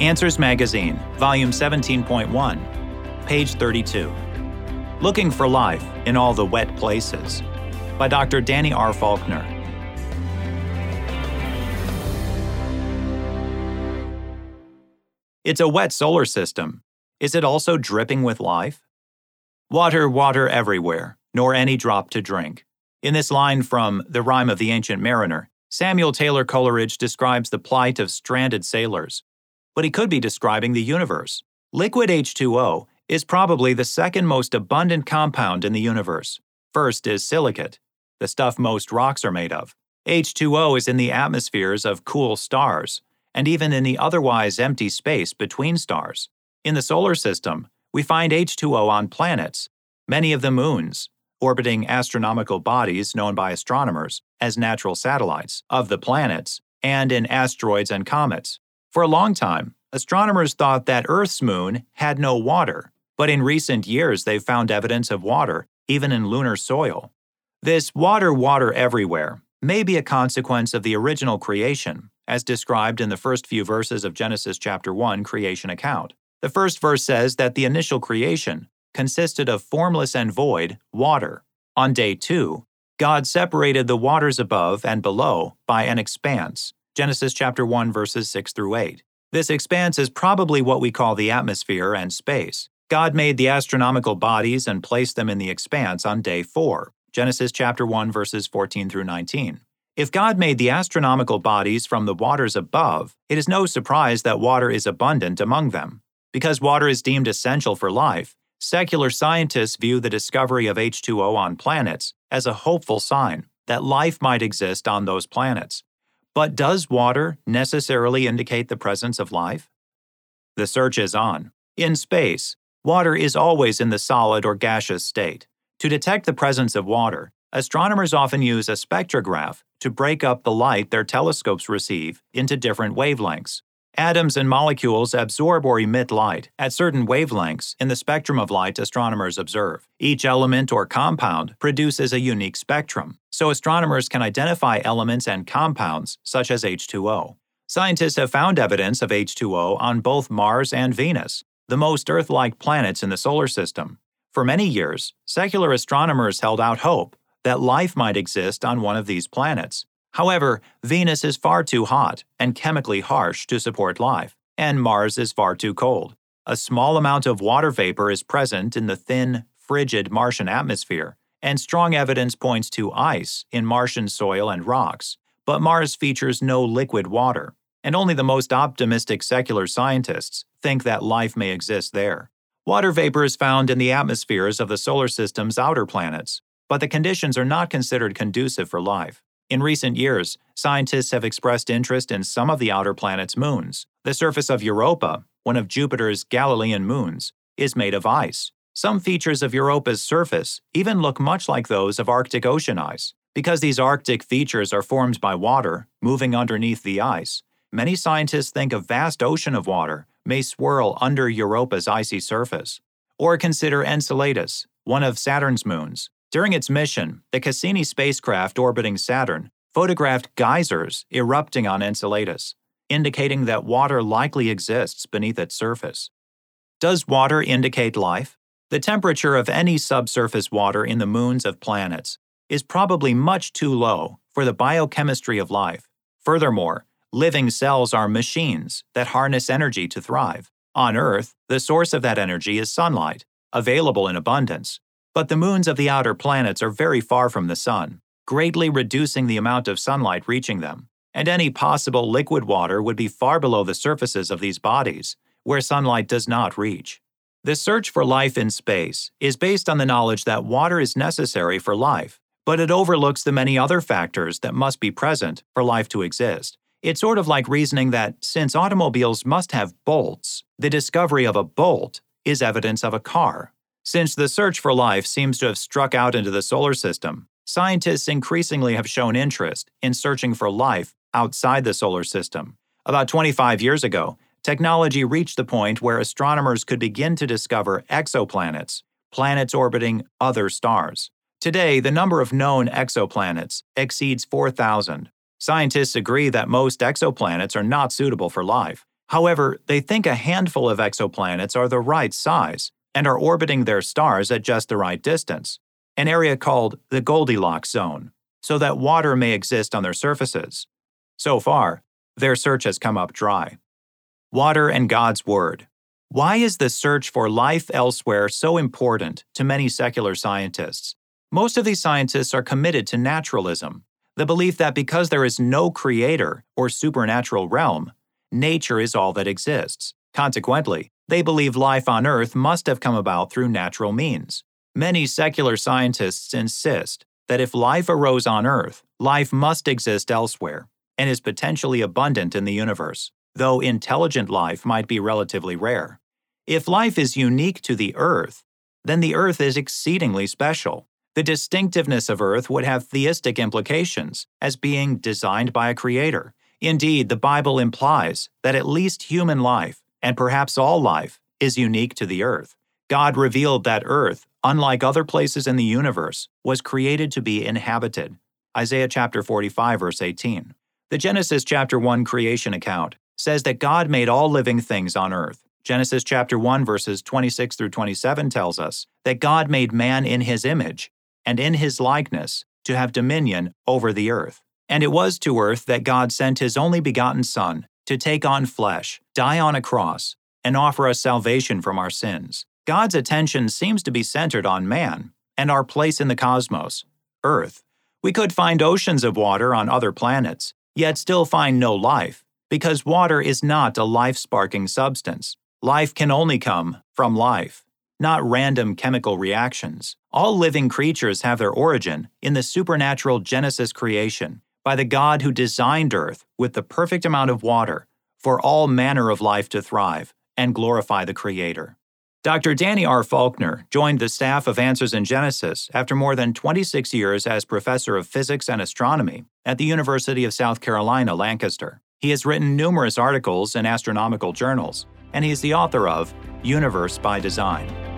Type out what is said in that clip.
Answers Magazine, Volume 17.1, page 32. Looking for Life in All the Wet Places by Dr. Danny R. Faulkner. It's a wet solar system. Is it also dripping with life? Water, water everywhere, nor any drop to drink. In this line from The Rime of the Ancient Mariner, Samuel Taylor Coleridge describes the plight of stranded sailors. But he could be describing the universe. Liquid H2O is probably the second most abundant compound in the universe. First is silicate, the stuff most rocks are made of. H2O is in the atmospheres of cool stars, and even in the otherwise empty space between stars. In the solar system, we find H2O on planets, many of the moons, orbiting astronomical bodies known by astronomers as natural satellites of the planets, and in asteroids and comets. For a long time, astronomers thought that Earth's moon had no water, but in recent years they've found evidence of water, even in lunar soil. This water, water everywhere may be a consequence of the original creation, as described in the first few verses of Genesis chapter 1 creation account. The first verse says that the initial creation consisted of formless and void water. On day 2, God separated the waters above and below by an expanse. Genesis chapter 1 verses 6 through 8. This expanse is probably what we call the atmosphere and space. God made the astronomical bodies and placed them in the expanse on day 4. Genesis chapter 1 verses 14 through 19. If God made the astronomical bodies from the waters above, it is no surprise that water is abundant among them. Because water is deemed essential for life, secular scientists view the discovery of H2O on planets as a hopeful sign that life might exist on those planets. But does water necessarily indicate the presence of life? The search is on. In space, water is always in the solid or gaseous state. To detect the presence of water, astronomers often use a spectrograph to break up the light their telescopes receive into different wavelengths. Atoms and molecules absorb or emit light at certain wavelengths in the spectrum of light astronomers observe. Each element or compound produces a unique spectrum, so astronomers can identify elements and compounds such as H2O. Scientists have found evidence of H2O on both Mars and Venus, the most Earth like planets in the solar system. For many years, secular astronomers held out hope that life might exist on one of these planets. However, Venus is far too hot and chemically harsh to support life, and Mars is far too cold. A small amount of water vapor is present in the thin, frigid Martian atmosphere, and strong evidence points to ice in Martian soil and rocks. But Mars features no liquid water, and only the most optimistic secular scientists think that life may exist there. Water vapor is found in the atmospheres of the solar system's outer planets, but the conditions are not considered conducive for life. In recent years, scientists have expressed interest in some of the outer planets' moons. The surface of Europa, one of Jupiter's Galilean moons, is made of ice. Some features of Europa's surface even look much like those of Arctic Ocean ice. Because these Arctic features are formed by water moving underneath the ice, many scientists think a vast ocean of water may swirl under Europa's icy surface. Or consider Enceladus, one of Saturn's moons, during its mission, the Cassini spacecraft orbiting Saturn photographed geysers erupting on Enceladus, indicating that water likely exists beneath its surface. Does water indicate life? The temperature of any subsurface water in the moons of planets is probably much too low for the biochemistry of life. Furthermore, living cells are machines that harness energy to thrive. On Earth, the source of that energy is sunlight, available in abundance, but the moons of the outer planets are very far from the Sun, greatly reducing the amount of sunlight reaching them, and any possible liquid water would be far below the surfaces of these bodies, where sunlight does not reach. The search for life in space is based on the knowledge that water is necessary for life, but it overlooks the many other factors that must be present for life to exist. It's sort of like reasoning that since automobiles must have bolts, the discovery of a bolt is evidence of a car. Since the search for life seems to have struck out into the solar system, scientists increasingly have shown interest in searching for life outside the solar system. About 25 years ago, technology reached the point where astronomers could begin to discover exoplanets, planets orbiting other stars. Today, the number of known exoplanets exceeds 4,000. Scientists agree that most exoplanets are not suitable for life. However, they think a handful of exoplanets are the right size and are orbiting their stars at just the right distance, an area called the Goldilocks zone, so that water may exist on their surfaces. So far, their search has come up dry. Water and God's Word. Why is the search for life elsewhere so important to many secular scientists? Most of these scientists are committed to naturalism, the belief that because there is no creator or supernatural realm, nature is all that exists. Consequently, they believe life on Earth must have come about through natural means. Many secular scientists insist that if life arose on Earth, life must exist elsewhere and is potentially abundant in the universe, though intelligent life might be relatively rare. If life is unique to the Earth, then the Earth is exceedingly special. The distinctiveness of Earth would have theistic implications as being designed by a creator. Indeed, the Bible implies that at least human life, and perhaps all life, is unique to the Earth. God revealed that Earth, unlike other places in the universe, was created to be inhabited. Isaiah chapter 45 verse 18. The Genesis chapter 1 creation account says that God made all living things on earth. Genesis chapter 1 verses 26 through 27 tells us that God made man in his image and in his likeness to have dominion over the earth. And it was to earth that God sent his only begotten Son to take on flesh, die on a cross, and offer us salvation from our sins. God's attention seems to be centered on man and our place in the cosmos, Earth. We could find oceans of water on other planets, yet still find no life, because water is not a life sparking substance. Life can only come from life, not random chemical reactions. All living creatures have their origin in the supernatural Genesis creation by the God who designed earth with the perfect amount of water for all manner of life to thrive and glorify the Creator. Dr. Danny R. Faulkner joined the staff of Answers in Genesis after more than 26 years as professor of physics and astronomy at the University of South Carolina, Lancaster. He has written numerous articles in astronomical journals, and he is the author of Universe by Design.